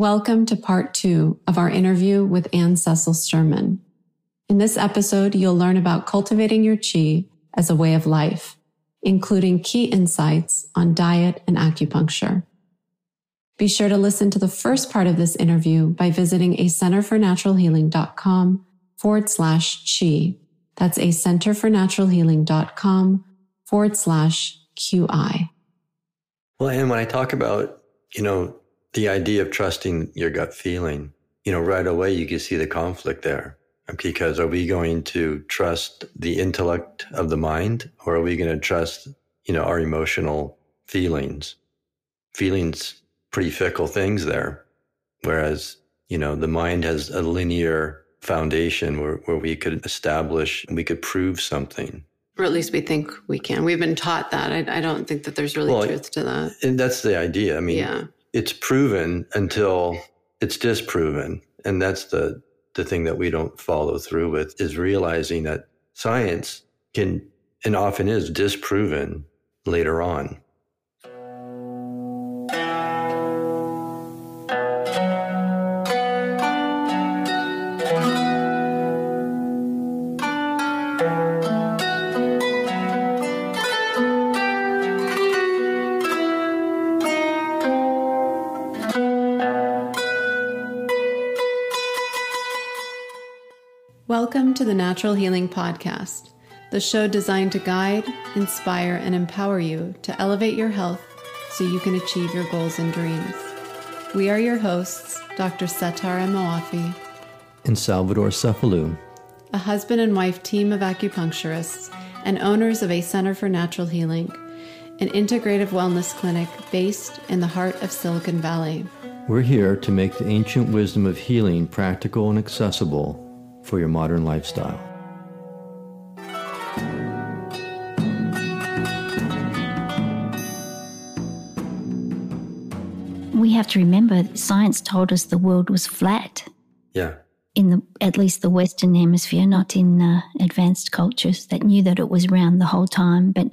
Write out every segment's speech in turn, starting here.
Welcome to part two of our interview with Ann Cecil-Sterman. In this episode, you'll learn about cultivating your chi as a way of life, including key insights on diet and acupuncture. Be sure to listen to the first part of this interview by visiting a centerfornaturalhealing.com forward slash chi. That's a centerfornaturalhealing.com forward slash QI. Well, and when I talk about, you know, the idea of trusting your gut feeling, you know, right away you can see the conflict there. Because are we going to trust the intellect of the mind or are we going to trust, you know, our emotional feelings? Feelings, pretty fickle things there. Whereas, you know, the mind has a linear foundation where, where we could establish, we could prove something. Or at least we think we can. We've been taught that. I, I don't think that there's really well, truth to that. And that's the idea. I mean, yeah it's proven until it's disproven. And that's the, the thing that we don't follow through with is realizing that science can and often is disproven later on. Welcome to the Natural Healing Podcast, the show designed to guide, inspire, and empower you to elevate your health so you can achieve your goals and dreams. We are your hosts, Dr. Setareh Moafi and Salvador Cefalu, a husband and wife team of acupuncturists and owners of a Center for Natural Healing, an integrative wellness clinic based in the heart of Silicon Valley. We're here to make the ancient wisdom of healing practical and accessible for your modern lifestyle. We have to remember science told us the world was flat. Yeah. In the at least the Western Hemisphere, not in uh, advanced cultures that knew that it was round the whole time. But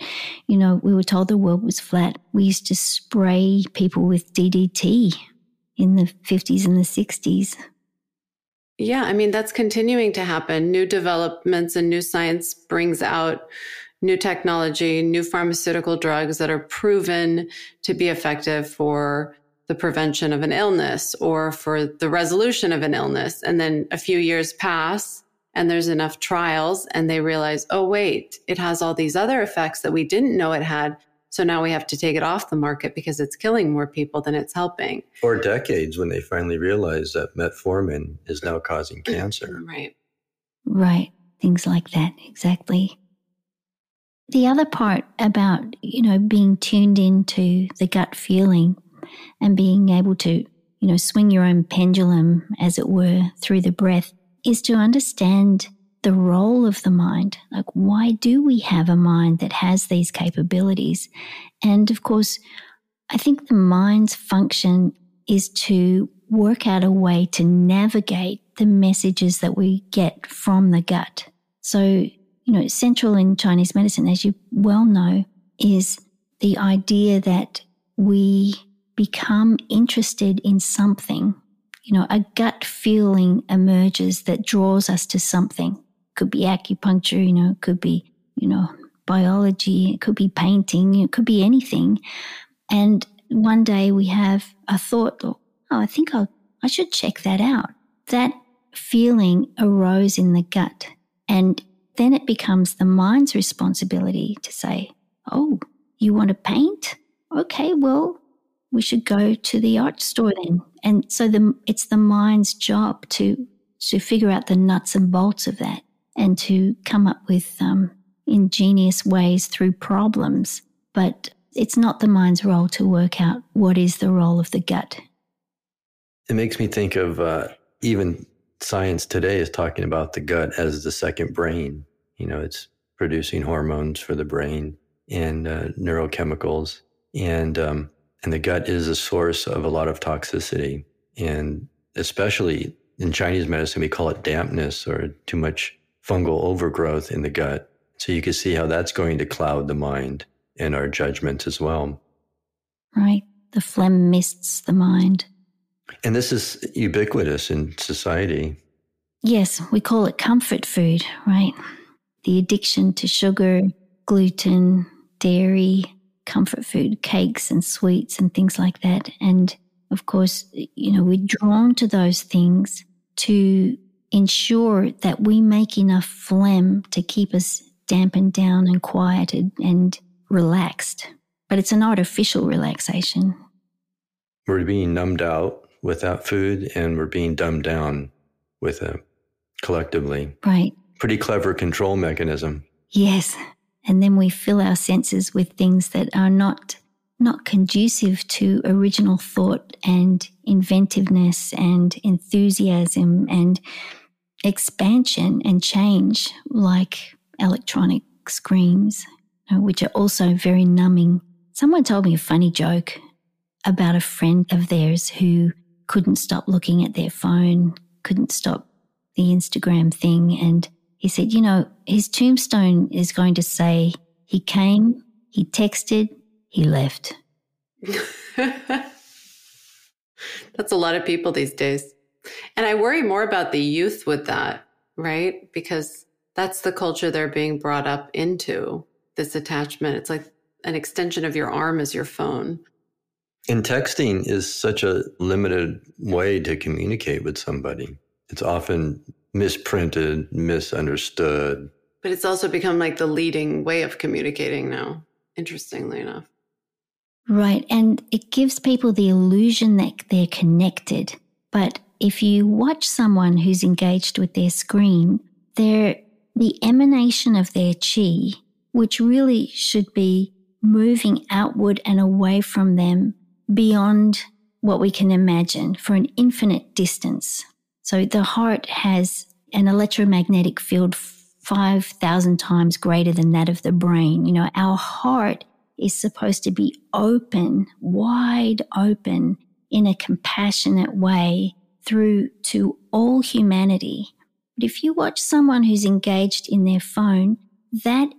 you know, we were told the world was flat. We used to spray people with DDT in the 50s and the 60s yeah, I mean, that's continuing to happen. New developments and new science brings out new technology, new pharmaceutical drugs that are proven to be effective for the prevention of an illness or for the resolution of an illness. And then a few years pass and there's enough trials and they realize, oh, wait, it has all these other effects that we didn't know it had. So now we have to take it off the market because it's killing more people than it's helping. Or decades when they finally realize that metformin is now causing cancer. Right. Right. Things like that. Exactly. The other part about, you know, being tuned into the gut feeling and being able to, you know, swing your own pendulum, as it were, through the breath is to understand the role of the mind. Like, why do we have a mind that has these capabilities? And of course, I think the mind's function is to work out a way to navigate the messages that we get from the gut. So, you know, central in Chinese medicine, as you well know, is the idea that we become interested in something. You know, a gut feeling emerges that draws us to something could be acupuncture, you know, it could be, you know, biology, it could be painting, it could be anything. And one day we have a thought, oh, I think I'll, I should check that out. That feeling arose in the gut. And then it becomes the mind's responsibility to say, oh, you want to paint? Okay, well, we should go to the art store then. And so the, it's the mind's job to, to figure out the nuts and bolts of that and to come up with um, ingenious ways through problems. But it's not the mind's role to work out what is the role of the gut. It makes me think of uh, even science today is talking about the gut as the second brain. You know, it's producing hormones for the brain and uh, neurochemicals, and um, and the gut is a source of a lot of toxicity, and especially in Chinese medicine, we call it dampness or too much fungal overgrowth in the gut. So you can see how that's going to cloud the mind and our judgment as well. Right. The phlegm mists the mind. And this is ubiquitous in society. Yes, we call it comfort food, right? The addiction to sugar, gluten, dairy, comfort food, cakes and sweets and things like that. And of course, you know, we're drawn to those things to ensure that we make enough phlegm to keep us dampened down and quieted and relaxed. But it's an artificial relaxation. We're being numbed out without food and we're being dumbed down with it collectively. Right. Pretty clever control mechanism. Yes. And then we fill our senses with things that are not not conducive to original thought and inventiveness and enthusiasm and expansion and change like electronic screens, uh, which are also very numbing. Someone told me a funny joke about a friend of theirs who couldn't stop looking at their phone, couldn't stop the Instagram thing. And he said, you know, his tombstone is going to say he came, he texted, he left. That's a lot of people these days. And I worry more about the youth with that, right? Because that's the culture they're being brought up into this attachment. It's like an extension of your arm is your phone. And texting is such a limited way to communicate with somebody. It's often misprinted, misunderstood. But it's also become like the leading way of communicating now, interestingly enough. Right. And it gives people the illusion that they're connected. But if you watch someone who's engaged with their screen, they're the emanation of their chi, which really should be moving outward and away from them beyond what we can imagine for an infinite distance. So the heart has an electromagnetic field 5,000 times greater than that of the brain. You know, our heart is supposed to be open, wide open in a compassionate way through to all humanity. But if you watch someone who's engaged in their phone, that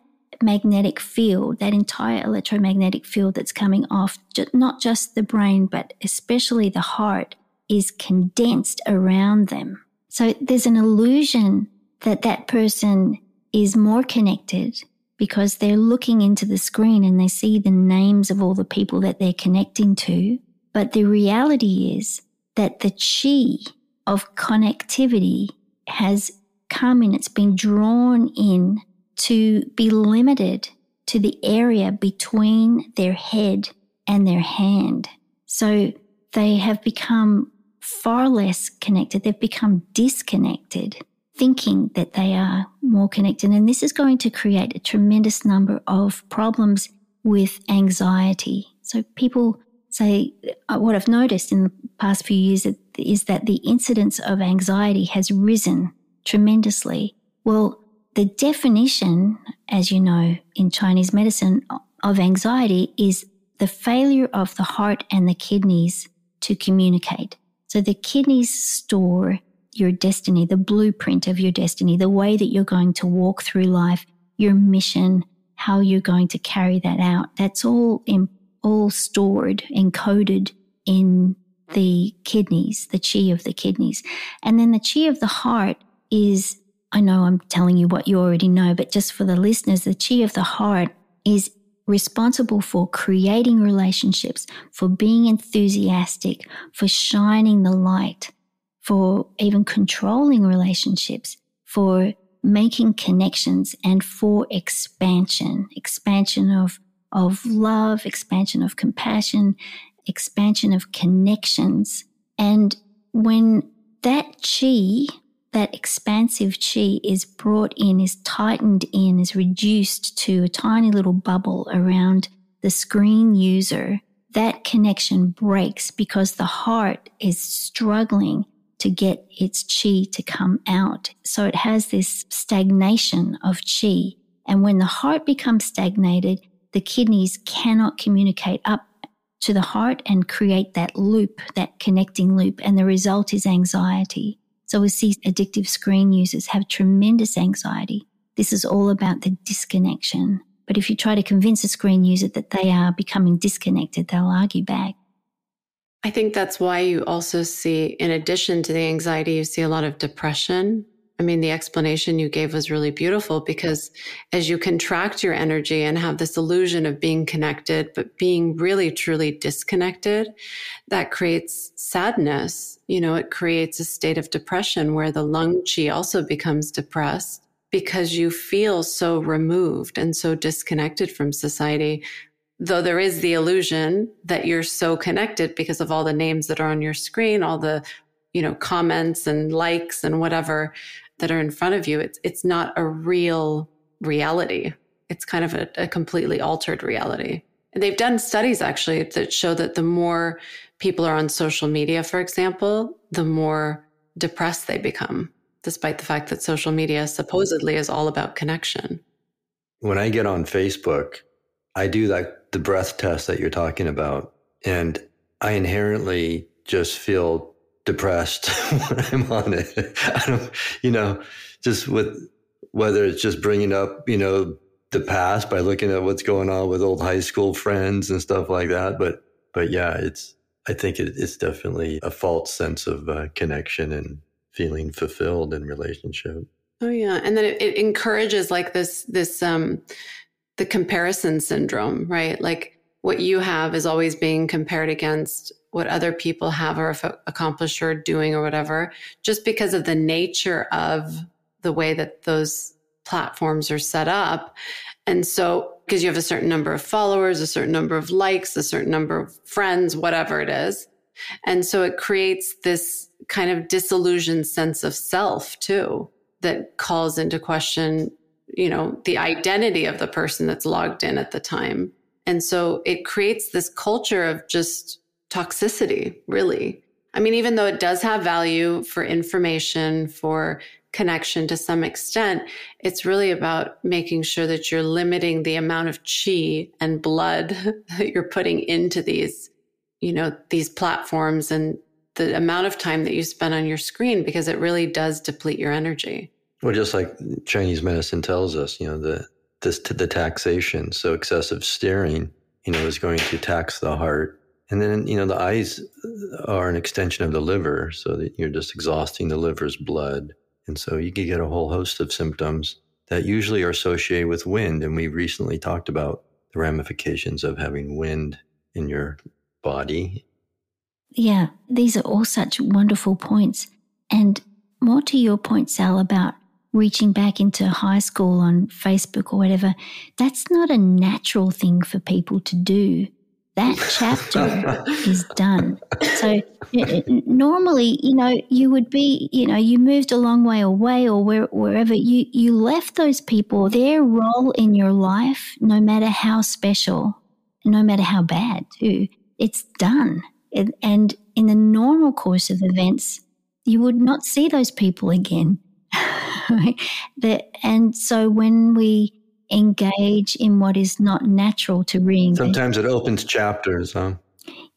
magnetic field, that entire electromagnetic field that's coming off, not just the brain, but especially the heart, is condensed around them. So there's an illusion that that person is more connected because they're looking into the screen and they see the names of all the people that they're connecting to. But the reality is that the chi of connectivity has come in, it's been drawn in to be limited to the area between their head and their hand. So they have become far less connected. They've become disconnected, thinking that they are more connected. And this is going to create a tremendous number of problems with anxiety. So people say, uh, what I've noticed in the past few years is that the incidence of anxiety has risen tremendously. Well, the definition, as you know, in Chinese medicine of anxiety is the failure of the heart and the kidneys to communicate. So the kidneys store your destiny, the blueprint of your destiny, the way that you're going to walk through life, your mission, how you're going to carry that out. That's all in, all stored, encoded in the kidneys, the chi of the kidneys. And then the chi of the heart is, I know I'm telling you what you already know, but just for the listeners, the chi of the heart is responsible for creating relationships, for being enthusiastic, for shining the light, for even controlling relationships, for making connections, and for expansion, expansion of, of love, expansion of compassion, expansion of connections. And when that chi that expansive chi is brought in, is tightened in, is reduced to a tiny little bubble around the screen user, that connection breaks because the heart is struggling to get its chi to come out. So it has this stagnation of chi. And when the heart becomes stagnated, the kidneys cannot communicate up to the heart and create that loop, that connecting loop. And the result is anxiety. So we see addictive screen users have tremendous anxiety. This is all about the disconnection. But if you try to convince a screen user that they are becoming disconnected, they'll argue back. I think that's why you also see, in addition to the anxiety, you see a lot of depression. I mean, the explanation you gave was really beautiful because as you contract your energy and have this illusion of being connected, but being really truly disconnected, that creates sadness. You know, it creates a state of depression where the lung chi also becomes depressed because you feel so removed and so disconnected from society though there is the illusion that you're so connected because of all the names that are on your screen, all the, you know, comments and likes and whatever that are in front of you, it's, it's not a real reality. It's kind of a, a completely altered reality. And they've done studies actually that show that the more people are on social media, for example, the more depressed they become, despite the fact that social media supposedly is all about connection. When I get on Facebook, I do like the breath test that you're talking about. And I inherently just feel depressed when I'm on it. I don't, you know, just with whether it's just bringing up, you know, the past by looking at what's going on with old high school friends and stuff like that. But, but yeah, it's, I think it, it's definitely a false sense of uh, connection and feeling fulfilled in relationship. Oh yeah, and then it, it encourages like this this um the comparison syndrome, right? Like what you have is always being compared against what other people have or accomplished or doing or whatever, just because of the nature of the way that those platforms are set up. And so, because you have a certain number of followers, a certain number of likes, a certain number of friends, whatever it is. And so it creates this kind of disillusioned sense of self too, that calls into question you know, the identity of the person that's logged in at the time. And so it creates this culture of just toxicity, really. I mean, even though it does have value for information, for connection to some extent, it's really about making sure that you're limiting the amount of chi and blood that you're putting into these, you know, these platforms and the amount of time that you spend on your screen because it really does deplete your energy. Well, just like Chinese medicine tells us, you know, the this the taxation. So excessive staring, you know, is going to tax the heart, and then you know the eyes are an extension of the liver, so that you're just exhausting the liver's blood, and so you can get a whole host of symptoms that usually are associated with wind. And we recently talked about the ramifications of having wind in your body. Yeah, these are all such wonderful points. And more to your point, Sal, about reaching back into high school on Facebook or whatever, that's not a natural thing for people to do. That chapter is done. So eh, eh, normally, you know, you would be, you know, you moved a long way away or where, wherever you, you left those people, their role in your life, no matter how special, no matter how bad too, it's done. and in the normal course of events, you would not see those people again. that, and so when we engage in what is not natural to read, sometimes it opens chapters, huh?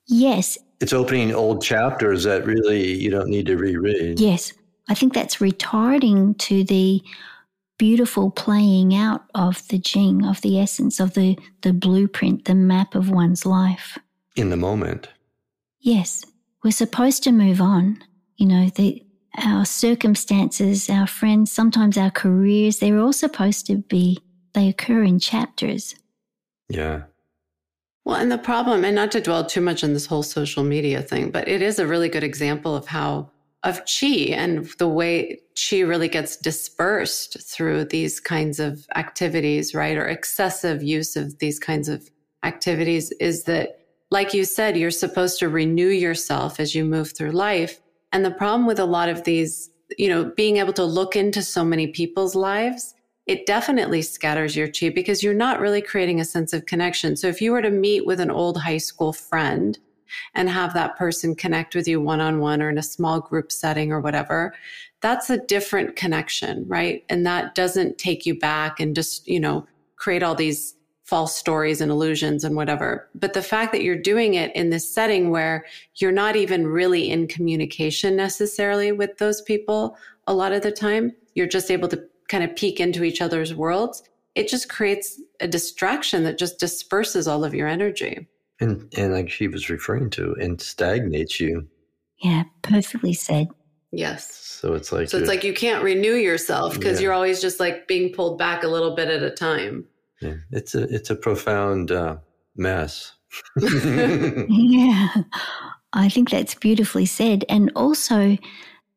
Yes. It's opening old chapters that really you don't need to reread. Yes. I think that's retarding to the beautiful playing out of the Jing, of the essence, of the, the blueprint, the map of one's life. In the moment. Yes. We're supposed to move on. You know, the, our circumstances, our friends, sometimes our careers, they're all supposed to be, they occur in chapters. Yeah. Well, and the problem, and not to dwell too much on this whole social media thing, but it is a really good example of how, of chi and the way chi really gets dispersed through these kinds of activities, right? Or excessive use of these kinds of activities is that, like you said, you're supposed to renew yourself as you move through life. And the problem with a lot of these, you know, being able to look into so many people's lives, it definitely scatters your chi because you're not really creating a sense of connection. So if you were to meet with an old high school friend and have that person connect with you one on one or in a small group setting or whatever, that's a different connection, right? And that doesn't take you back and just, you know, create all these false stories and illusions and whatever. But the fact that you're doing it in this setting where you're not even really in communication necessarily with those people a lot of the time, you're just able to kind of peek into each other's worlds. It just creates a distraction that just disperses all of your energy. And and like she was referring to, and stagnates you. Yeah, perfectly said. Yes. So it's like So it's like you can't renew yourself because Yeah. you're always just like being pulled back a little bit at a time. yeah, it's a it's a profound uh, mess. Yeah, I think that's beautifully said. And also,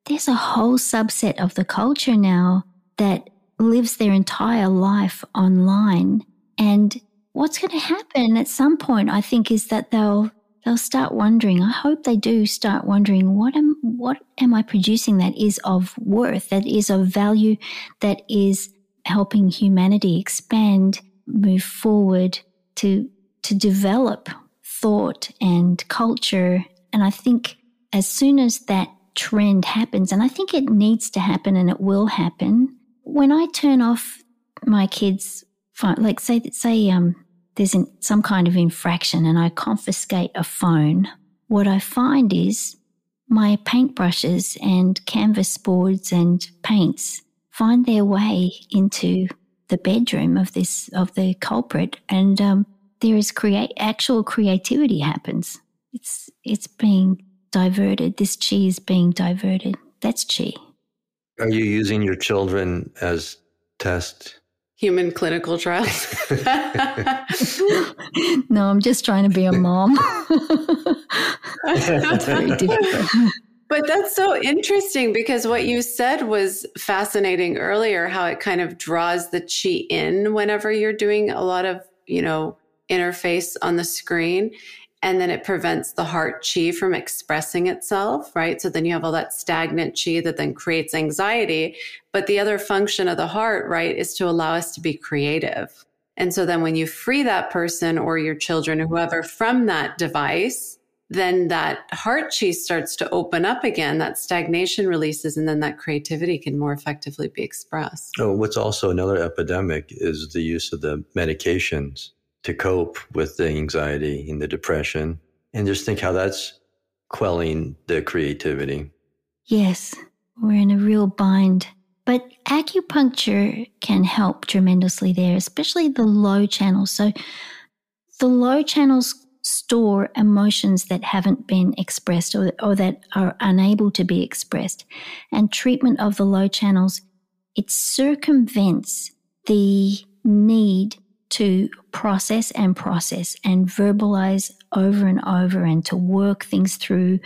there's a whole subset of the culture now that lives their entire life online. And what's going to happen at some point, I think, is that they'll they'll start wondering. I hope they do start wondering what am what am I producing that is of worth, that is of value, that is helping humanity expand, move forward to to develop thought and culture. And I think as soon as that trend happens, and I think it needs to happen and it will happen, when I turn off my kids' phone, like say say um there's some kind of infraction and I confiscate a phone, what I find is my paintbrushes and canvas boards and paints find their way into the bedroom of this of the culprit and um, there is create actual creativity happens. It's it's being diverted. This chi is being diverted. That's chi Are you using your children as test? Human clinical trials. no i'm just trying to be a mom it's very difficult But that's so interesting because what you said was fascinating earlier how it kind of draws the chi in whenever you're doing a lot of, you know, interface on the screen and then it prevents the heart chi from expressing itself, right? So then you have all that stagnant chi that then creates anxiety, but the other function of the heart, right, is to allow us to be creative. And so then when you free that person or your children or whoever from that device, then that heart chi starts to open up again, that stagnation releases, and then that creativity can more effectively be expressed. Oh, what's also another epidemic is the use of the medications to cope with the anxiety and the depression. And just think how that's quelling the creativity. Yes, we're in a real bind. But acupuncture can help tremendously there, especially the luo channels. So the luo channels store emotions that haven't been expressed or, or that are unable to be expressed. And treatment of the luo channels, it circumvents the need to process and process and verbalize over and over and to work things through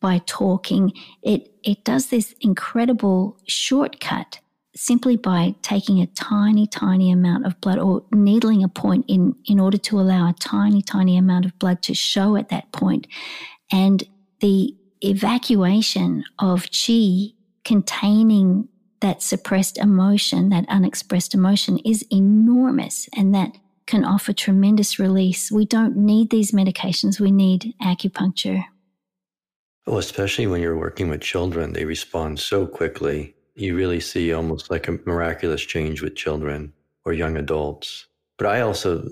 by talking. It, it does this incredible shortcut simply by taking a tiny, tiny amount of blood or needling a point in, in order to allow a tiny, tiny amount of blood to show at that point. And the evacuation of chi containing that suppressed emotion, that unexpressed emotion is enormous and that can offer tremendous release. We don't need these medications. We need acupuncture. Well, especially when you're working with children, they respond so quickly. You really see almost like a miraculous change with children or young adults. But I also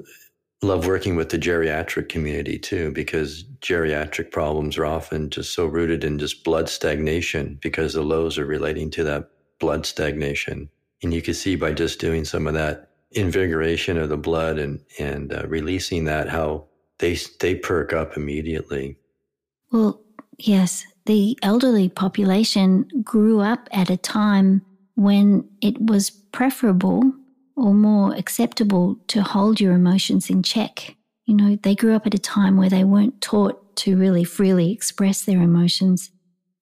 love working with the geriatric community too, because geriatric problems are often just so rooted in just blood stagnation because the luos are relating to that blood stagnation. And you can see by just doing some of that invigoration of the blood and, and uh, releasing that, how they, they perk up immediately. Well, yes, the elderly population grew up at a time when it was preferable or more acceptable to hold your emotions in check. You know, they grew up at a time where they weren't taught to really freely express their emotions.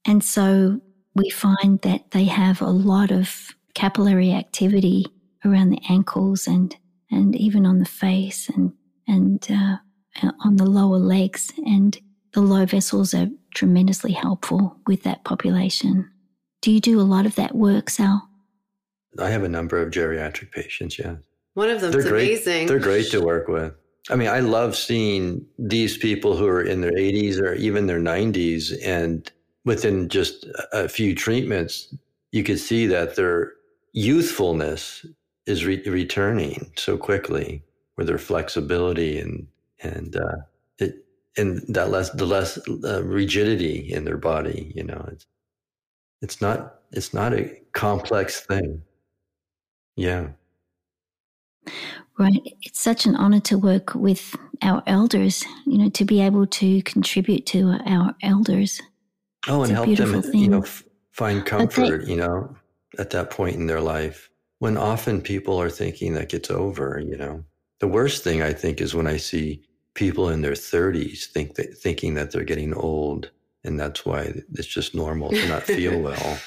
And so we find that they have a lot of capillary activity around the ankles and, and even on the face and, and uh, on the lower legs. And the luo vessels are tremendously helpful with that population. Do you do a lot of that work, Sal? I have a number of geriatric patients, yeah. One of them's They're great. amazing. They're great to work with. I mean, I love seeing these people who are in their 80s or even their 90s, and within just a few treatments, you could see that their youthfulness is re- returning so quickly, with their flexibility and and uh, it and that less the less uh, rigidity in their body. You know, it's it's not it's not a complex thing. Yeah. Right. It's such an honor to work with our elders, you know, to be able to contribute to our elders. Oh, and help them, thing. you know, f- find comfort, they, you know, at that point in their life when often people are thinking that gets over, you know. The worst thing I think is when I see people in their 30s think that, thinking that they're getting old and that's why it's just normal to not feel well.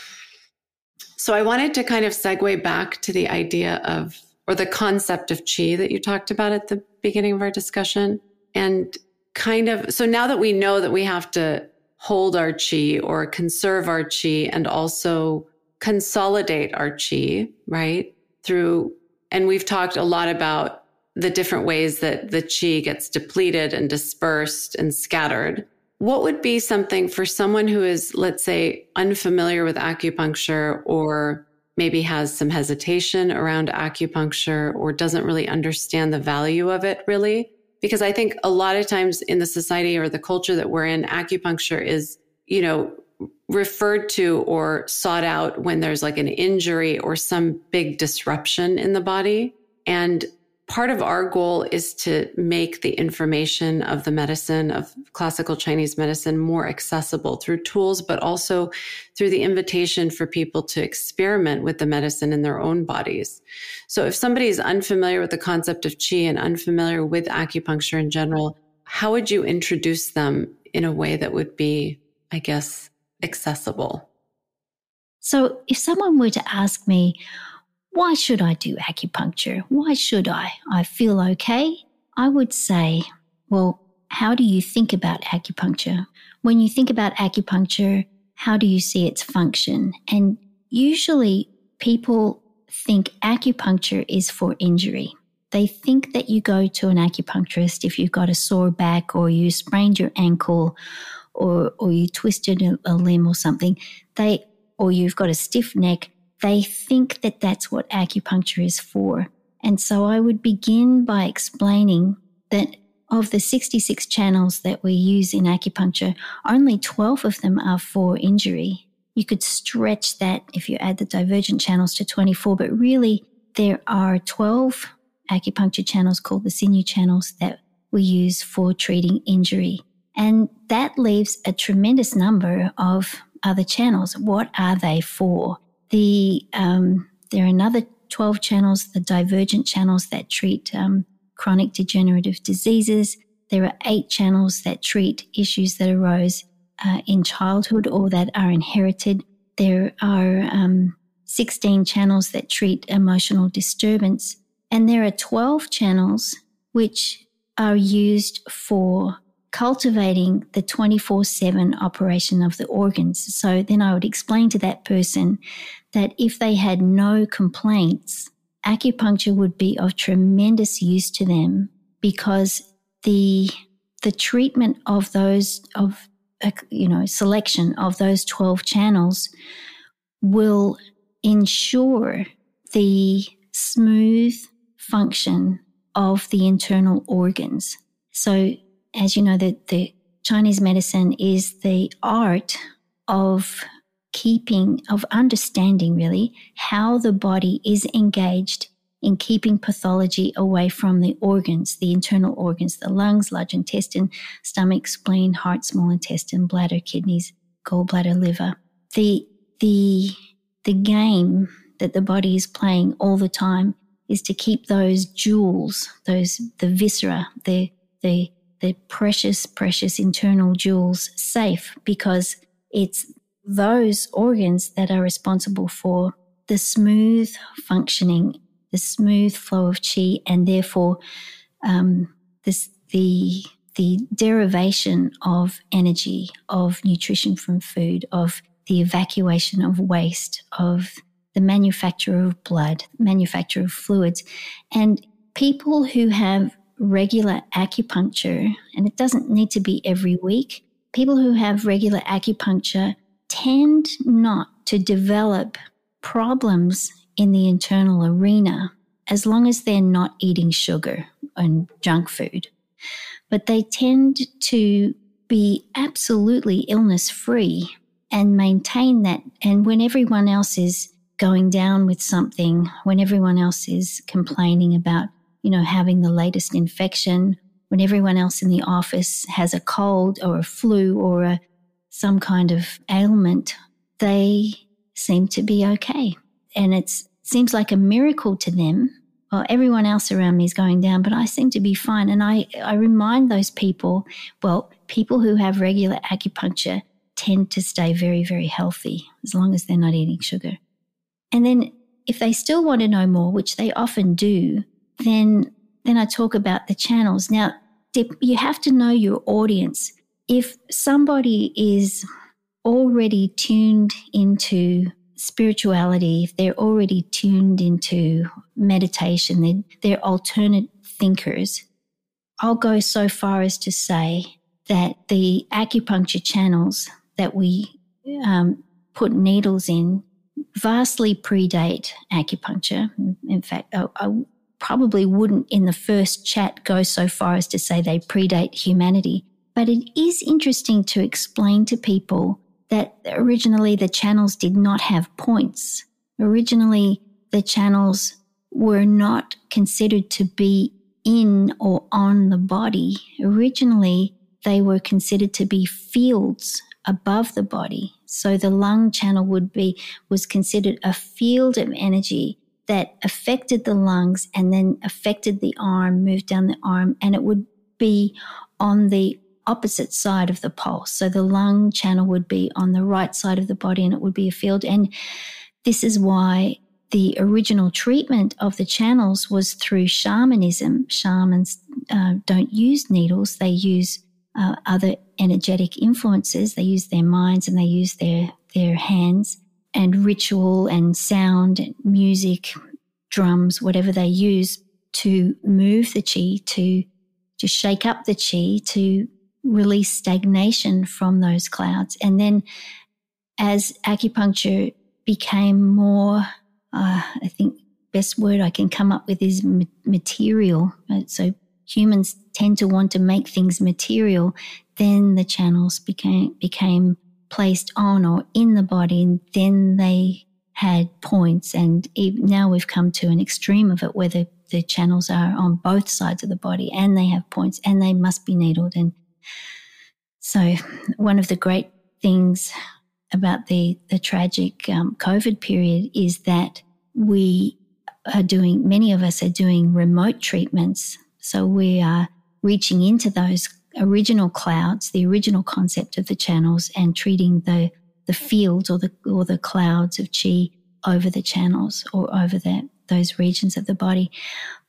So I wanted to kind of segue back to the idea of or the concept of chi that you talked about at the beginning of our discussion and kind of so now that we know that we have to hold our chi or conserve our chi and also consolidate our chi, right? Through and we've talked a lot about the different ways that the chi gets depleted and dispersed and scattered. What would be something for someone who is, let's say, unfamiliar with acupuncture or maybe has some hesitation around acupuncture or doesn't really understand the value of it really? Because I think a lot of times in the society or the culture that we're in, acupuncture is, you know, referred to or sought out when there's like an injury or some big disruption in the body. And part of our goal is to make the information of the medicine of classical Chinese medicine more accessible through tools, but also through the invitation for people to experiment with the medicine in their own bodies. So if somebody is unfamiliar with the concept of qi and unfamiliar with acupuncture in general, how would you introduce them in a way that would be, I guess, accessible? So if someone were to ask me, why should I do acupuncture? Why should I? I feel okay. I would say, well, how do you think about acupuncture? When you think about acupuncture, how do you see its function? And usually people think acupuncture is for injury. They think that you go to an acupuncturist if you've got a sore back or you sprained your ankle or, or you twisted a, a limb or something. They, or you've got a stiff neck they think that that's what acupuncture is for. And so I would begin by explaining that of the 66 channels that we use in acupuncture, only 12 of them are for injury. You could stretch that if you add the divergent channels to 24, but really there are 12 acupuncture channels called the sinew channels that we use for treating injury. And that leaves a tremendous number of other channels. What are they for? The um, there are another 12 channels, the divergent channels that treat um, chronic degenerative diseases. There are eight channels that treat issues that arose uh, in childhood or that are inherited. There are um, 16 channels that treat emotional disturbance. And there are 12 channels which are used for cultivating the 24 7 operation of the organs. So then I would explain to that person that if they had no complaints, acupuncture would be of tremendous use to them because the the treatment of those of uh, you know selection of those 12 channels will ensure the smooth function of the internal organs. So as you know, the, the Chinese medicine is the art of keeping, of understanding really how the body is engaged in keeping pathology away from the organs, the internal organs, the lungs, large intestine, stomach, spleen, heart, small intestine, bladder, kidneys, gallbladder, liver. The, the, the game that the body is playing all the time is to keep those jewels, those, the viscera, the, the the precious, precious internal jewels safe because it's those organs that are responsible for the smooth functioning, the smooth flow of chi, and therefore um, this, the the derivation of energy, of nutrition from food, of the evacuation of waste, of the manufacture of blood, manufacture of fluids. And people who have regular acupuncture, and it doesn't need to be every week, people who have regular acupuncture tend not to develop problems in the internal arena as long as they're not eating sugar and junk food. But they tend to be absolutely illness free and maintain that. And when everyone else is going down with something when everyone else is complaining about, you know, having the latest infection, when everyone else in the office has a cold or a flu or a, some kind of ailment, they seem to be okay. And it seems like a miracle to them. Well, everyone else around me is going down, but I seem to be fine. And I, I remind those people, well, people who have regular acupuncture tend to stay very, very healthy as long as they're not eating sugar. And then if they still want to know more, which they often do, then then I talk about the channels. Now, you have to know your audience. If somebody is already tuned into spirituality, if they're already tuned into meditation, they're, they're alternate thinkers, I'll go so far as to say that the acupuncture channels that we um, put needles in vastly predate acupuncture. In fact, I, I, probably wouldn't in the first chat go so far as to say they predate humanity. But it is interesting to explain to people that originally the channels did not have points. Originally, the channels were not considered to be in or on the body. Originally, they were considered to be fields above the body. So the lung channel would be, was considered a field of energy that affected the lungs and then affected the arm, moved down the arm, and it would be on the opposite side of the pulse. So the lung channel would be on the right side of the body and it would be a field. And this is why the original treatment of the channels was through shamanism. Shamans uh, don't use needles, they use uh, other energetic influences. They use their minds and they use their, their hands and ritual and sound and music, drums, whatever they use to move the chi, to, to shake up the chi, to release stagnation from those clouds. And then as acupuncture became more, uh, I think best word I can come up with is material. So humans tend to want to make things material, then the channels became became placed on or in the body, and then they had points. And now we've come to an extreme of it where the, the channels are on both sides of the body and they have points and they must be needled. And so, one of the great things about the, the tragic um, COVID period is that we are doing, many of us are doing remote treatments. So, we are reaching into those original clouds, the original concept of the channels, and treating the the fields or the or the clouds of chi over the channels or over the, those regions of the body.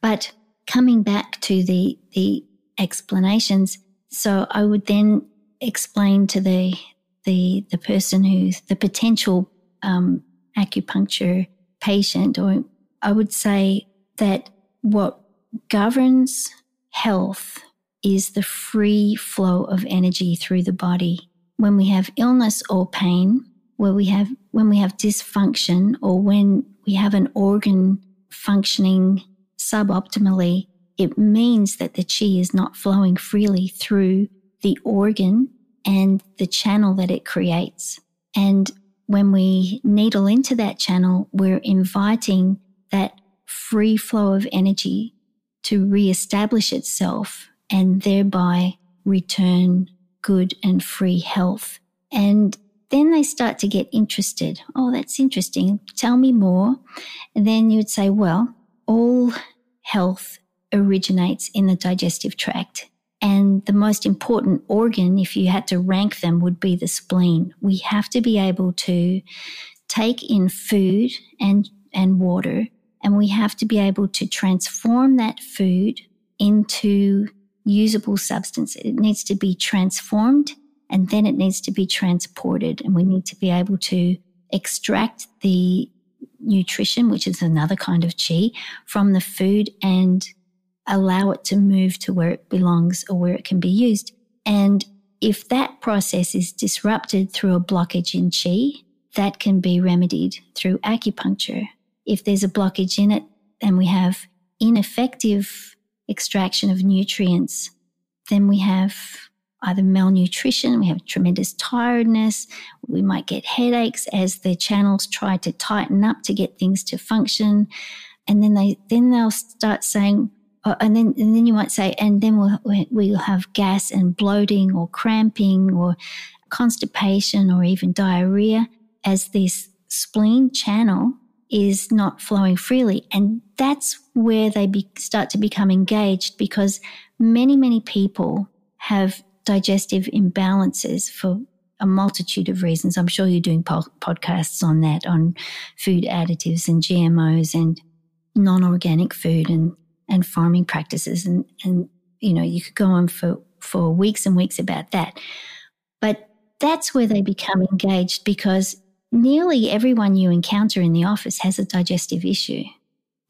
But coming back to the the explanations, so I would then explain to the the the person who's the potential um, acupuncture patient, or I would say that what governs health is the free flow of energy through the body. When we have illness or pain, where we have when we have dysfunction or when we have an organ functioning suboptimally, it means that the chi is not flowing freely through the organ and the channel that it creates. And when we needle into that channel, we're inviting that free flow of energy to reestablish itself and thereby return good and free health. And then they start to get interested. Oh, that's interesting. Tell me more. And then you would say, well, all health originates in the digestive tract. And the most important organ, if you had to rank them, would be the spleen. We have to be able to take in food and, and water, and we have to be able to transform that food into usable substance. It needs to be transformed and then it needs to be transported. And we need to be able to extract the nutrition, which is another kind of chi, from the food and allow it to move to where it belongs or where it can be used. And if that process is disrupted through a blockage in chi, that can be remedied through acupuncture. If there's a blockage in it and we have ineffective extraction of nutrients, then we have either malnutrition, we have tremendous tiredness, we might get headaches as the channels try to tighten up to get things to function. And then they then they'll start saying, oh, and then and then you might say, and then we'll we'll have gas and bloating or cramping or constipation or even diarrhea as this spleen channel is not flowing freely. And that's where they be, start to become engaged because many, many people have digestive imbalances for a multitude of reasons. I'm sure you're doing po- podcasts on that, on food additives and GMOs and non-organic food and, and farming practices. And, and, you know, you could go on for, for weeks and weeks about that. But that's where they become engaged because nearly everyone you encounter in the office has a digestive issue.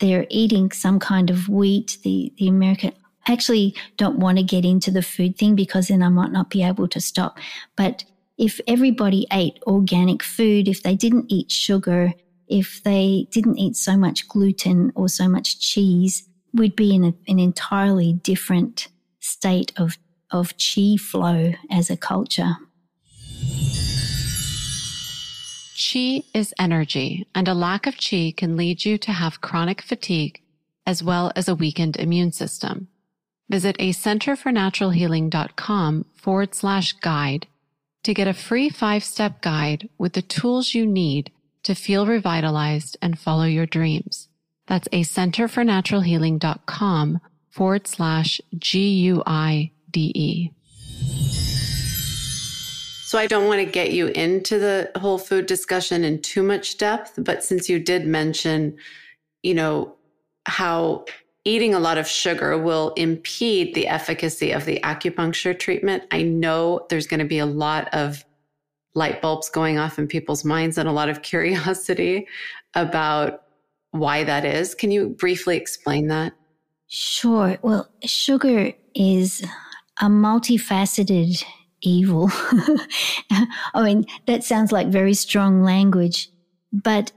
They're eating some kind of wheat. The, the American, actually don't want to get into the food thing because then I might not be able to stop. But if everybody ate organic food, if they didn't eat sugar, if they didn't eat so much gluten or so much cheese, we'd be in a, an entirely different state of, of chi flow as a culture. Qi is energy, and a lack of qi can lead you to have chronic fatigue as well as a weakened immune system. Visit a centerfornaturalhealing.com forward slash guide to get a free five step guide with the tools you need to feel revitalized and follow your dreams. That's a centerfornaturalhealing.com forward slash G U I D E. So I don't want to get you into the whole food discussion in too much depth, but since you did mention, you know, how eating a lot of sugar will impede the efficacy of the acupuncture treatment, I know there's going to be a lot of light bulbs going off in people's minds and a lot of curiosity about why that is. Can you briefly explain that? Sure. Well, sugar is a multifaceted evil. I mean, that sounds like very strong language, but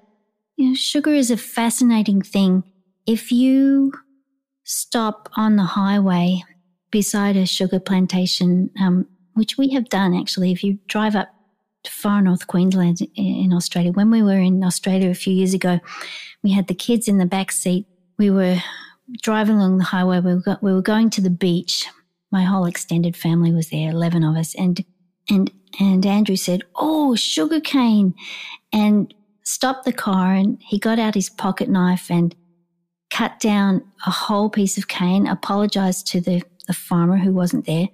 you know, sugar is a fascinating thing. If you stop on the highway beside a sugar plantation, um, which we have done actually, if you drive up far north Queensland in Australia, when we were in Australia a few years ago, we had the kids in the back seat. We were driving along the highway. We were, we were going to the beach my whole extended family was there, 11 of us. And, and, and Andrew said, Oh, sugarcane. And stopped the car and he got out his pocket knife and cut down a whole piece of cane, apologized to the, the farmer who wasn't there,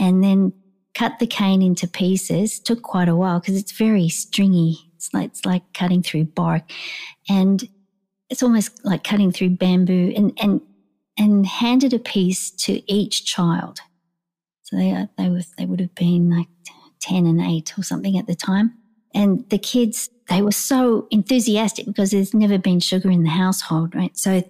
and then cut the cane into pieces. Took quite a while because it's very stringy. It's like, it's like cutting through bark. And it's almost like cutting through bamboo. And, and and handed a piece to each child. So they, they, were, they would have been like 10 and 8 or something at the time. And the kids, they were so enthusiastic because there's never been sugar in the household, right? So,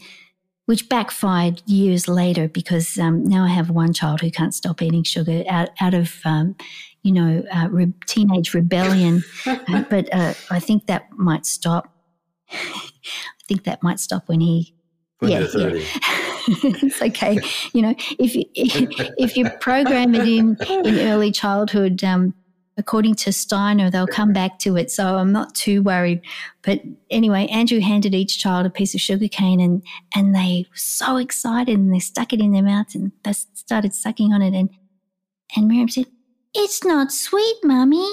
which backfired years later because um, now I have one child who can't stop eating sugar out, out of, um, you know, uh, re- teenage rebellion. uh, but uh, I think that might stop. I think that might stop when he. When yeah, yeah. it's okay. You know, if you, if you program it in in early childhood, um, according to Steiner, they'll come back to it. So I'm not too worried. But anyway, Andrew handed each child a piece of sugar cane, and and they were so excited and they stuck it in their mouths and they started sucking on it. And and Miriam said, "It's not sweet, mummy."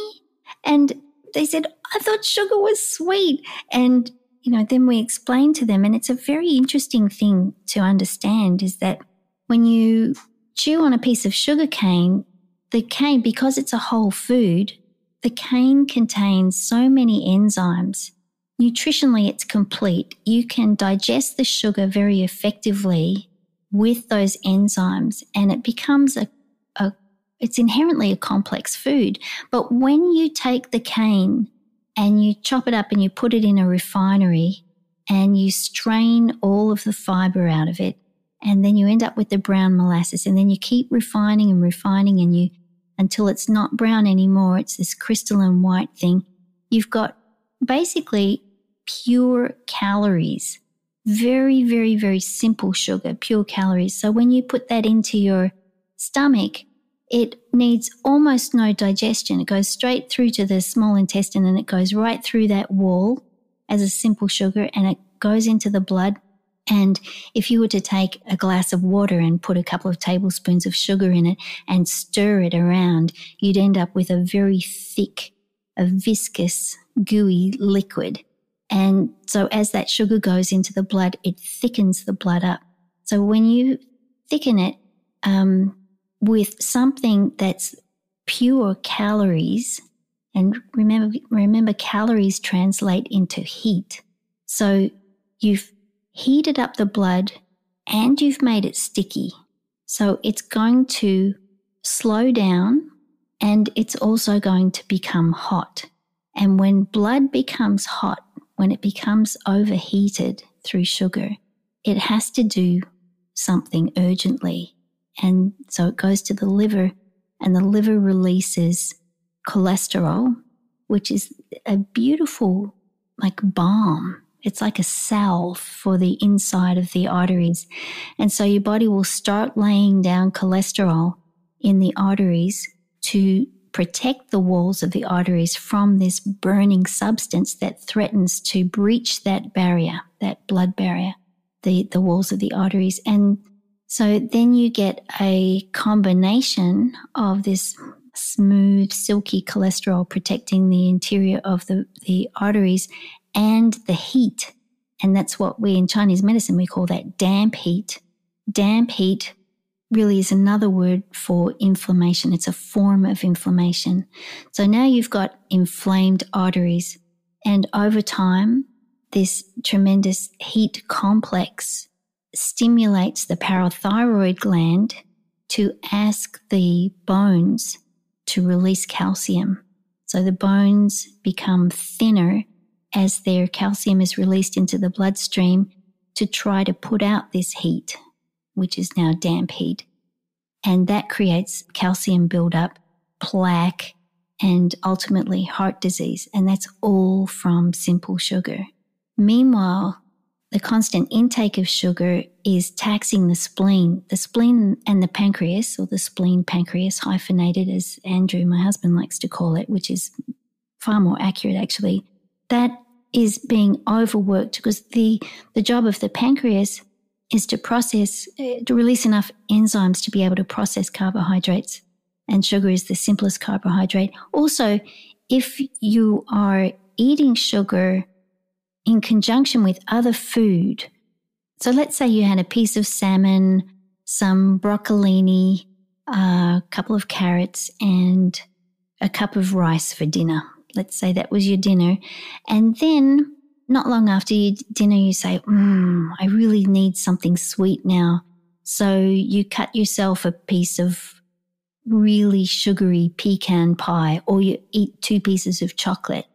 And they said, "I thought sugar was sweet." And you know, then we explained to them, and it's a very interesting thing to understand is that when you chew on a piece of sugar cane, the cane, because it's a whole food, the cane contains so many enzymes. Nutritionally, it's complete. You can digest the sugar very effectively with those enzymes, and it becomes a, a it's inherently a complex food. But when you take the cane and you chop it up and you put it in a refinery and you strain all of the fiber out of it. And then you end up with the brown molasses. And then you keep refining and refining and you until it's not brown anymore. It's this crystalline white thing. You've got basically pure calories. Very, very, very simple sugar, pure calories. So when you put that into your stomach, it needs almost no digestion. It goes straight through to the small intestine and it goes right through that wall as a simple sugar and it goes into the blood. And if you were to take a glass of water and put a couple of tablespoons of sugar in it and stir it around, you'd end up with a very thick, a viscous, gooey liquid. And so as that sugar goes into the blood, it thickens the blood up. So when you thicken it um, with something that's pure calories, and remember, remember calories translate into heat. So you've heated up the blood and you've made it sticky. So it's going to slow down and it's also going to become hot. And when blood becomes hot, when it becomes overheated through sugar, it has to do something urgently. And so it goes to the liver, and the liver releases cholesterol, which is a beautiful, like balm. It's like a salve for the inside of the arteries. And so your body will start laying down cholesterol in the arteries to protect the walls of the arteries from this burning substance that threatens to breach that barrier, that blood barrier, the, the walls of the arteries. And so then you get a combination of this smooth, silky cholesterol protecting the interior of the, the arteries and the heat. And that's what we in Chinese medicine, we call that damp heat. Damp heat really is another word for inflammation. It's a form of inflammation. So now you've got inflamed arteries. And over time, this tremendous heat complex stimulates the parathyroid gland to ask the bones to release calcium. So the bones become thinner as their calcium is released into the bloodstream to try to put out this heat which is now damp heat. And that creates calcium buildup, plaque, and ultimately heart disease. And that's all from simple sugar. Meanwhile, the constant intake of sugar is taxing the spleen. The spleen and the pancreas, or the spleen pancreas hyphenated, as Andrew, my husband, likes to call it, which is far more accurate actually, that is being overworked because the, the job of the pancreas is to process, uh, to release enough enzymes to be able to process carbohydrates. And sugar is the simplest carbohydrate. Also, if you are eating sugar in conjunction with other food, so let's say you had a piece of salmon, some broccolini, a couple of carrots, and a cup of rice for dinner. Let's say that was your dinner. And then not long after your dinner, you say, mm, I really need something sweet now. So you cut yourself a piece of really sugary pecan pie or you eat two pieces of chocolate.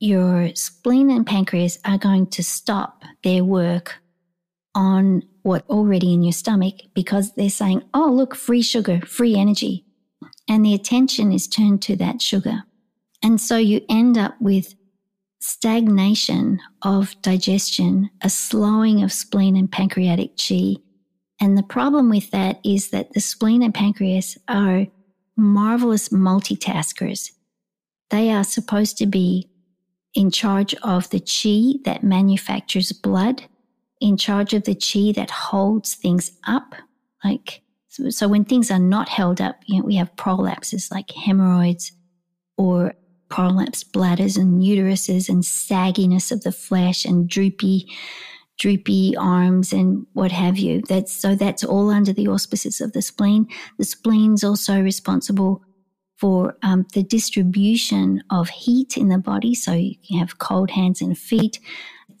Your spleen and pancreas are going to stop their work on what already in your stomach because they're saying, oh, look, free sugar, free energy. And the attention is turned to that sugar. And so you end up with stagnation of digestion, a slowing of spleen and pancreatic qi. And the problem with that is that the spleen and pancreas are marvelous multitaskers. They are supposed to be in charge of the qi that manufactures blood, in charge of the qi that holds things up. Like, so, so when things are not held up, you know, we have prolapses like hemorrhoids or prolapsed bladders and uteruses and sagginess of the flesh and droopy droopy arms and what have you. That's so that's all under the auspices of the spleen. The spleen's also responsible for um, the distribution of heat in the body. So you can have cold hands and feet.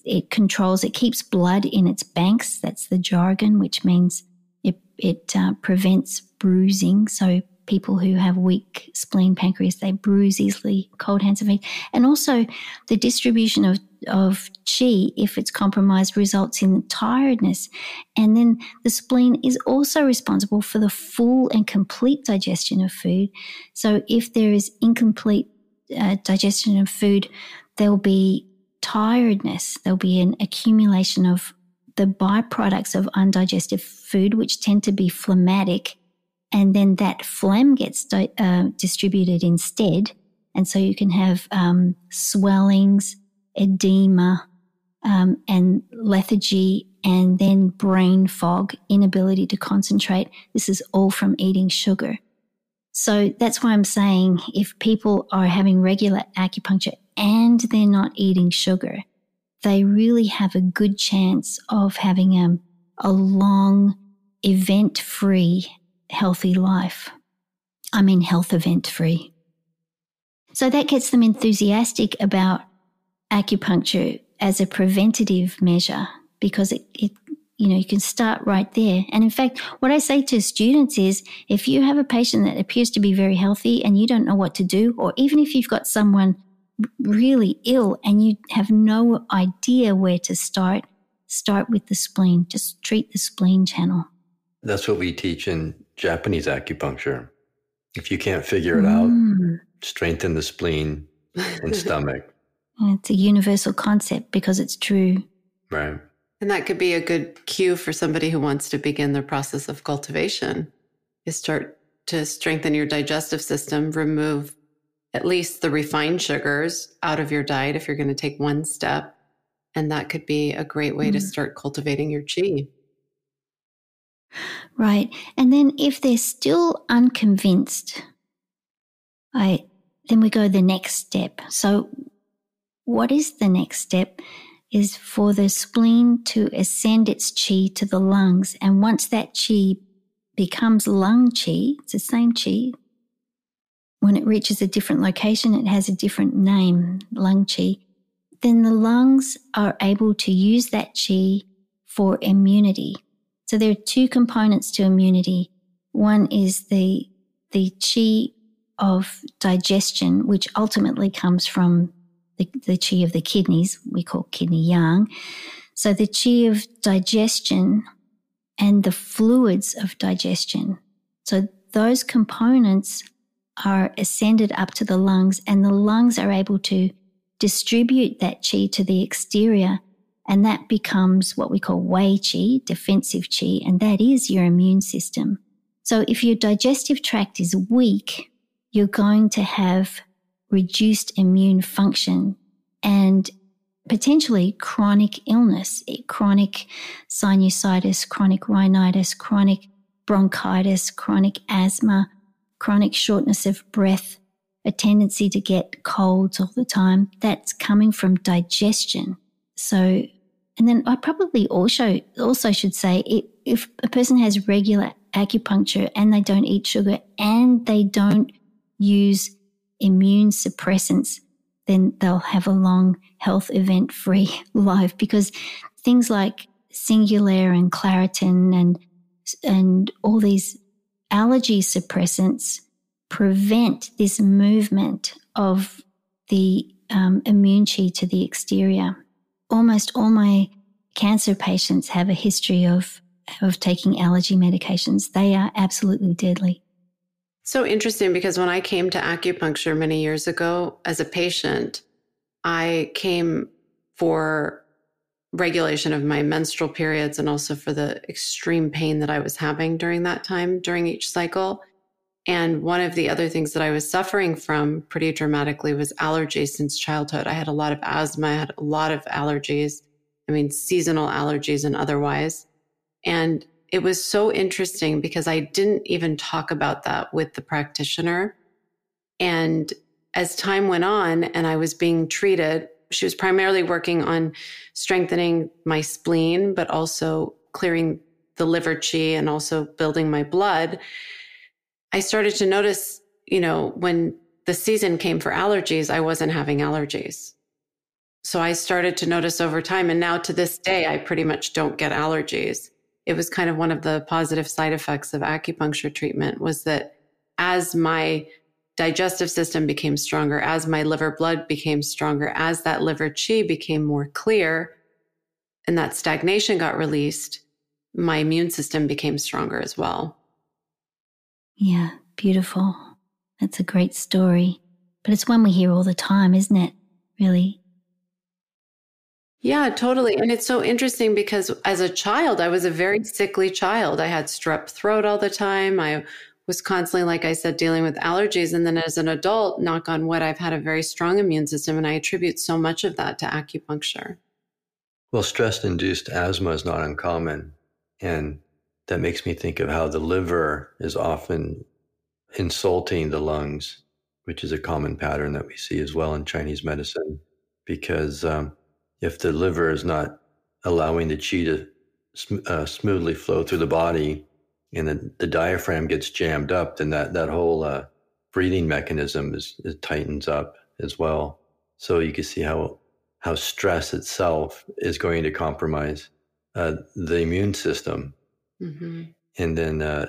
It controls it keeps blood in its banks. That's the jargon which means it, it uh, prevents bruising. So people who have weak spleen pancreas, they bruise easily, cold hands and feet. And also the distribution of, of chi, if it's compromised, results in tiredness. And then the spleen is also responsible for the full and complete digestion of food. So if there is incomplete uh, digestion of food, there'll be tiredness, there'll be an accumulation of the byproducts of undigested food, which tend to be phlegmatic and then that phlegm gets uh, distributed instead. And so you can have um, swellings, edema, um, and lethargy, and then brain fog, inability to concentrate. This is all from eating sugar. So that's why I'm saying if people are having regular acupuncture and they're not eating sugar, they really have a good chance of having a, a long, event free, healthy life. I mean, health event free. So that gets them enthusiastic about acupuncture as a preventative measure because it, it you know, you can start right there. And in fact, what I say to students is if you have a patient that appears to be very healthy and you don't know what to do, or even if you've got someone really ill and you have no idea where to start, start with the spleen. Just treat the spleen channel. That's what we teach in Japanese acupuncture. If you can't figure it mm. out, strengthen the spleen and stomach. It's a universal concept because it's true. Right. And that could be a good cue for somebody who wants to begin their process of cultivation. You start to strengthen your digestive system, remove at least the refined sugars out of your diet if you're going to take one step. And that could be a great way mm. to start cultivating your chi. Right. And then if they're still unconvinced, I then we go the next step. So what is the next step? Is for the spleen to ascend its chi to the lungs. And once that chi becomes lung chi, it's the same chi. When it reaches a different location, it has a different name, lung chi. Then the lungs are able to use that chi for immunity. So there are two components to immunity. One is the, the chi of digestion, which ultimately comes from the, the chi of the kidneys, we call kidney yang. So the chi of digestion and the fluids of digestion. So those components are ascended up to the lungs and the lungs are able to distribute that chi to the exterior and that becomes what we call wei qi, defensive qi, and that is your immune system. So if your digestive tract is weak, you're going to have reduced immune function and potentially chronic illness, eh, chronic sinusitis, chronic rhinitis, chronic bronchitis, chronic asthma, chronic shortness of breath, a tendency to get colds all the time. That's coming from digestion. So and then I probably also also should say if a person has regular acupuncture and they don't eat sugar and they don't use immune suppressants, then they'll have a long health event free life because things like Singulair and Claritin and and all these allergy suppressants prevent this movement of the um, immune chi to the exterior almost all my cancer patients have a history of of taking allergy medications. They are absolutely deadly. So interesting because when I came to acupuncture many years ago as a patient, I came for regulation of my menstrual periods and also for the extreme pain that I was having during that time during each cycle. And one of the other things that I was suffering from pretty dramatically was allergies since childhood. I had a lot of asthma, I had a lot of allergies. I mean, seasonal allergies and otherwise. And it was so interesting because I didn't even talk about that with the practitioner. And as time went on and I was being treated, she was primarily working on strengthening my spleen, but also clearing the liver chi and also building my blood. I started to notice, you know, when the season came for allergies, I wasn't having allergies. So I started to notice over time. And now to this day, I pretty much don't get allergies. It was kind of one of the positive side effects of acupuncture treatment was that as my digestive system became stronger, as my liver blood became stronger, as that liver chi became more clear and that stagnation got released, my immune system became stronger as well. Yeah, beautiful. That's a great story. But it's one we hear all the time, isn't it? Really? Yeah, totally. And it's so interesting because as a child, I was a very sickly child. I had strep throat all the time. I was constantly, like I said, dealing with allergies. And then as an adult, knock on wood, I've had a very strong immune system. And I attribute so much of that to acupuncture. Well, stress induced asthma is not uncommon. And that makes me think of how the liver is often insulting the lungs, which is a common pattern that we see as well in Chinese medicine. Because um, if the liver is not allowing the qi to sm- uh, smoothly flow through the body, and the, the diaphragm gets jammed up, then that that whole uh, breathing mechanism is tightens up as well. So you can see how how stress itself is going to compromise uh, the immune system, mm-hmm. and then uh,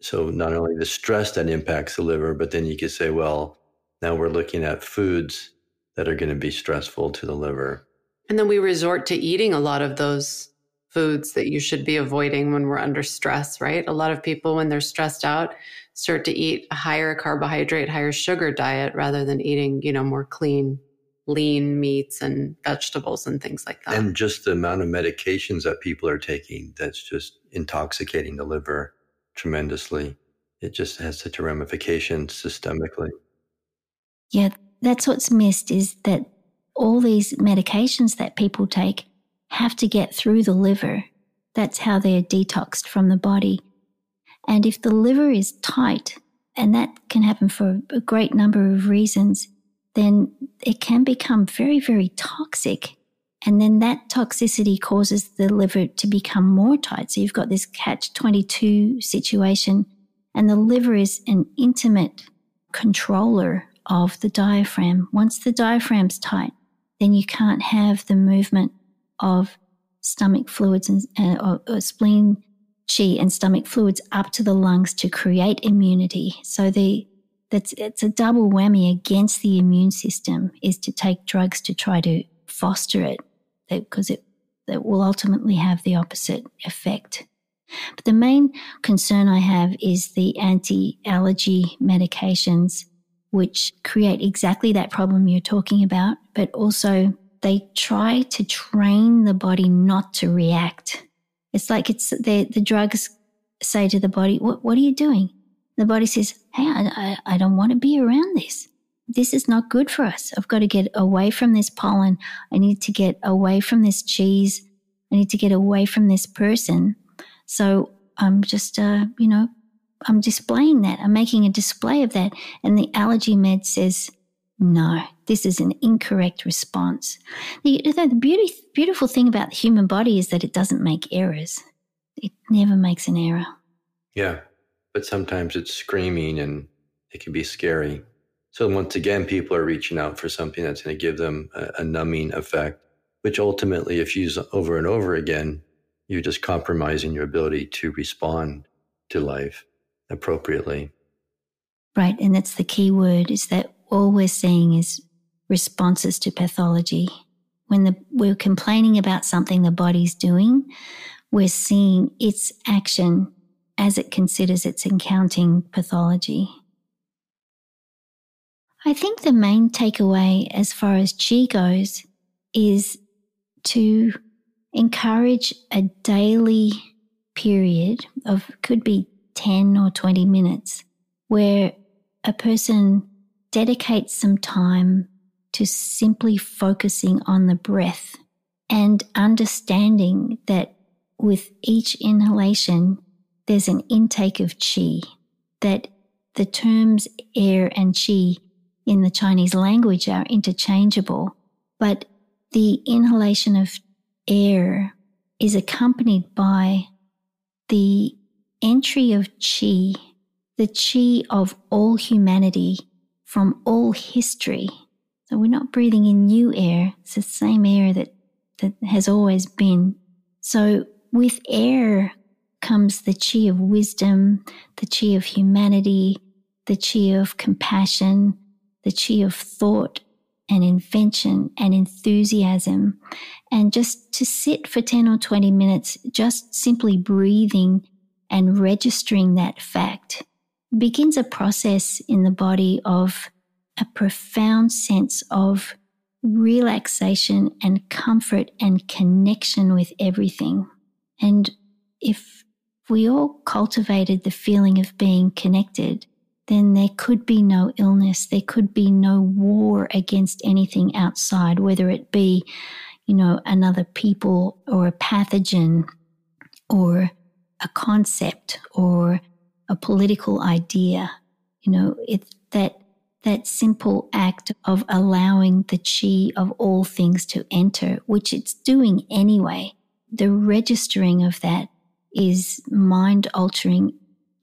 so not only the stress that impacts the liver, but then you could say, well, now we're looking at foods that are going to be stressful to the liver. And then we resort to eating a lot of those foods that you should be avoiding when we're under stress, right? A lot of people, when they're stressed out, start to eat a higher carbohydrate, higher sugar diet rather than eating, you know, more clean, lean meats and vegetables and things like that. And just the amount of medications that people are taking that's just intoxicating the liver tremendously. It just has such a ramification systemically. Yeah, that's what's missed is that all these medications that people take have to get through the liver. That's how they're detoxed from the body. And if the liver is tight, and that can happen for a great number of reasons, then it can become very, very toxic. And then that toxicity causes the liver to become more tight. So you've got this catch 22 situation, and the liver is an intimate controller of the diaphragm. Once the diaphragm's tight, then you can't have the movement of stomach fluids and uh, or, or spleen chi and stomach fluids up to the lungs to create immunity. So the that's it's a double whammy against the immune system is to take drugs to try to foster it because it that will ultimately have the opposite effect. But the main concern I have is the anti-allergy medications which create exactly that problem you're talking about, but also they try to train the body not to react. It's like it's the, the drugs say to the body, what, what are you doing? The body says, Hey, I, I, I don't want to be around this. This is not good for us. I've got to get away from this pollen. I need to get away from this cheese. I need to get away from this person. So I'm just, uh, you know, I'm displaying that. I'm making a display of that. And the allergy med says, no, this is an incorrect response. The, the beauty, beautiful thing about the human body is that it doesn't make errors. It never makes an error. Yeah, but sometimes it's screaming and it can be scary. So once again, people are reaching out for something that's going to give them a, a numbing effect, which ultimately, if used over and over again, you're just compromising your ability to respond to life appropriately. Right. And that's the key word is that all we're seeing is responses to pathology. When the, we're complaining about something the body's doing, we're seeing its action as it considers it's encountering pathology. I think the main takeaway as far as chi goes is to encourage a daily period of could be 10 or 20 minutes where a person dedicates some time to simply focusing on the breath and understanding that with each inhalation, there's an intake of qi, that the terms air and qi in the Chinese language are interchangeable, but the inhalation of air is accompanied by the entry of qi, the qi of all humanity from all history. So we're not breathing in new air, it's the same air that, that has always been. So with air comes the chi of wisdom, the chi of humanity, the chi of compassion, the chi of thought and invention and enthusiasm. And just to sit for 10 or 20 minutes, just simply breathing and registering that fact begins a process in the body of a profound sense of relaxation and comfort and connection with everything. And if if we all cultivated the feeling of being connected, then there could be no illness. There could be no war against anything outside, whether it be, you know, another people or a pathogen or a concept or a political idea. You know, it's that that simple act of allowing the chi of all things to enter, which it's doing anyway. The registering of that is mind altering,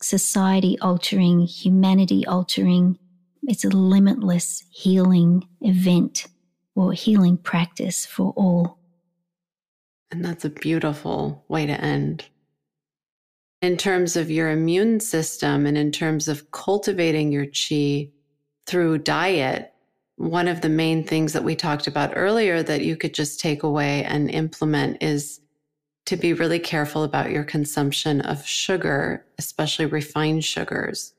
society altering, humanity altering. It's a limitless healing event or healing practice for all. And that's a beautiful way to end. In terms of your immune system and in terms of cultivating your chi through diet, one of the main things that we talked about earlier that you could just take away and implement is to be really careful about your consumption of sugar, especially refined sugars,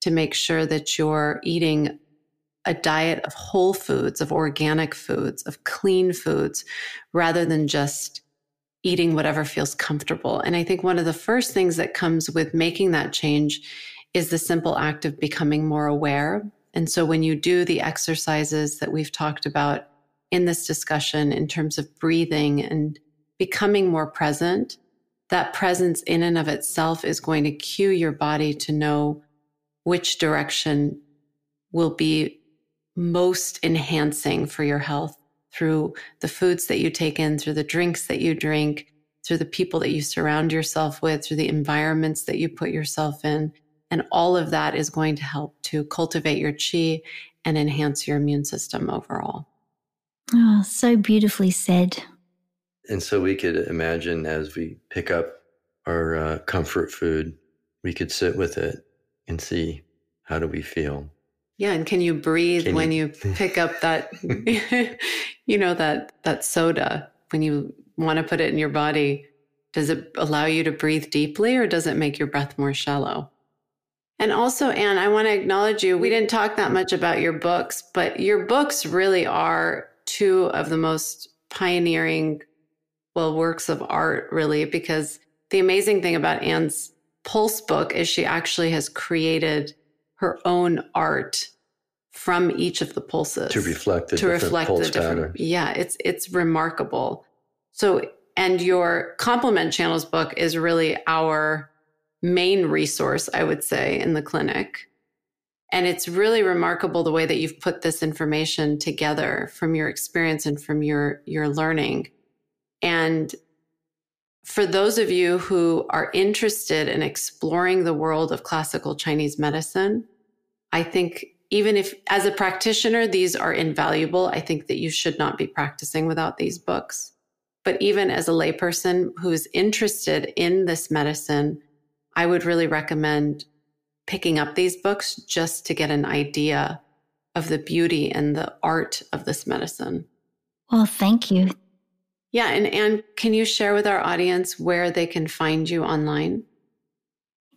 to make sure that you're eating a diet of whole foods, of organic foods, of clean foods, rather than just eating whatever feels comfortable. And I think one of the first things that comes with making that change is the simple act of becoming more aware. And so when you do the exercises that we've talked about in this discussion in terms of breathing and becoming more present, that presence in and of itself is going to cue your body to know which direction will be most enhancing for your health through the foods that you take in, through the drinks that you drink, through the people that you surround yourself with, through the environments that you put yourself in. And all of that is going to help to cultivate your chi and enhance your immune system overall. Oh, so beautifully said. And so we could imagine as we pick up our uh, comfort food, we could sit with it and see how do we feel. Yeah, and can you breathe can when you, you pick up that you know that that soda when you want to put it in your body? Does it allow you to breathe deeply or does it make your breath more shallow? And also, Ann, I want to acknowledge you. We didn't talk that much about your books, but your books really are two of the most pioneering well, works of art, really, because the amazing thing about Ann's Pulse book is she actually has created her own art from each of the pulses to reflect the to reflect the different. Pattern. Yeah, it's it's remarkable. So, and your complement channels book is really our main resource, I would say, in the clinic. And it's really remarkable the way that you've put this information together from your experience and from your your learning and for those of you who are interested in exploring the world of classical Chinese medicine, I think even if as a practitioner, these are invaluable, I think that you should not be practicing without these books. But even as a layperson who's interested in this medicine, I would really recommend picking up these books just to get an idea of the beauty and the art of this medicine. Well, thank you. Yeah. And Ann, can you share with our audience where they can find you online?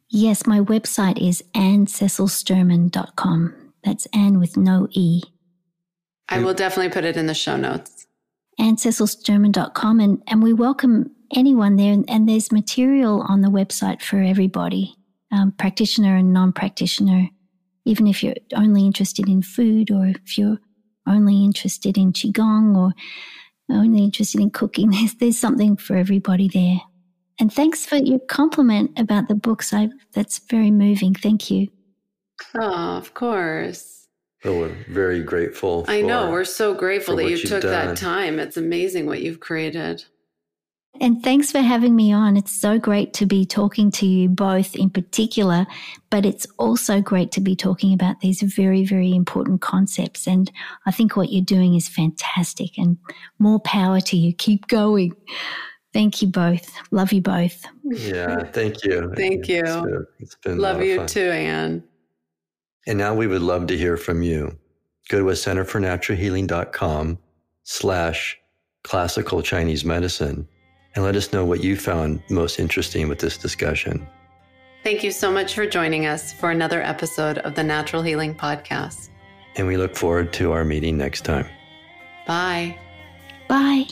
Yes, my website is anncecilsterman.com. That's Ann with no E. I will definitely put it in the show notes. anncecilsterman.com. And, and we welcome anyone there. And, and there's material on the website for everybody, um, practitioner and non practitioner. Even if you're only interested in food or if you're only interested in Qigong or only interested in cooking, there's, there's something for everybody there. And thanks for your compliment about the books. I, that's very moving. Thank you. Oh, of course. Well, we're very grateful. I know. We're so grateful that you took done. that time. It's amazing what you've created. And thanks for having me on. It's so great to be talking to you both in particular, but it's also great to be talking about these very, very important concepts. And I think what you're doing is fantastic and more power to you. Keep going. Thank you both. Love you both. Yeah, thank you. thank you. It's been, it's been uh, love you too, Ann. And now we would love to hear from you. Go to a centerfornaturalhealing.com slash classical Chinese medicine and let us know what you found most interesting with this discussion. Thank you so much for joining us for another episode of the Natural Healing Podcast. And we look forward to our meeting next time. Bye. Bye.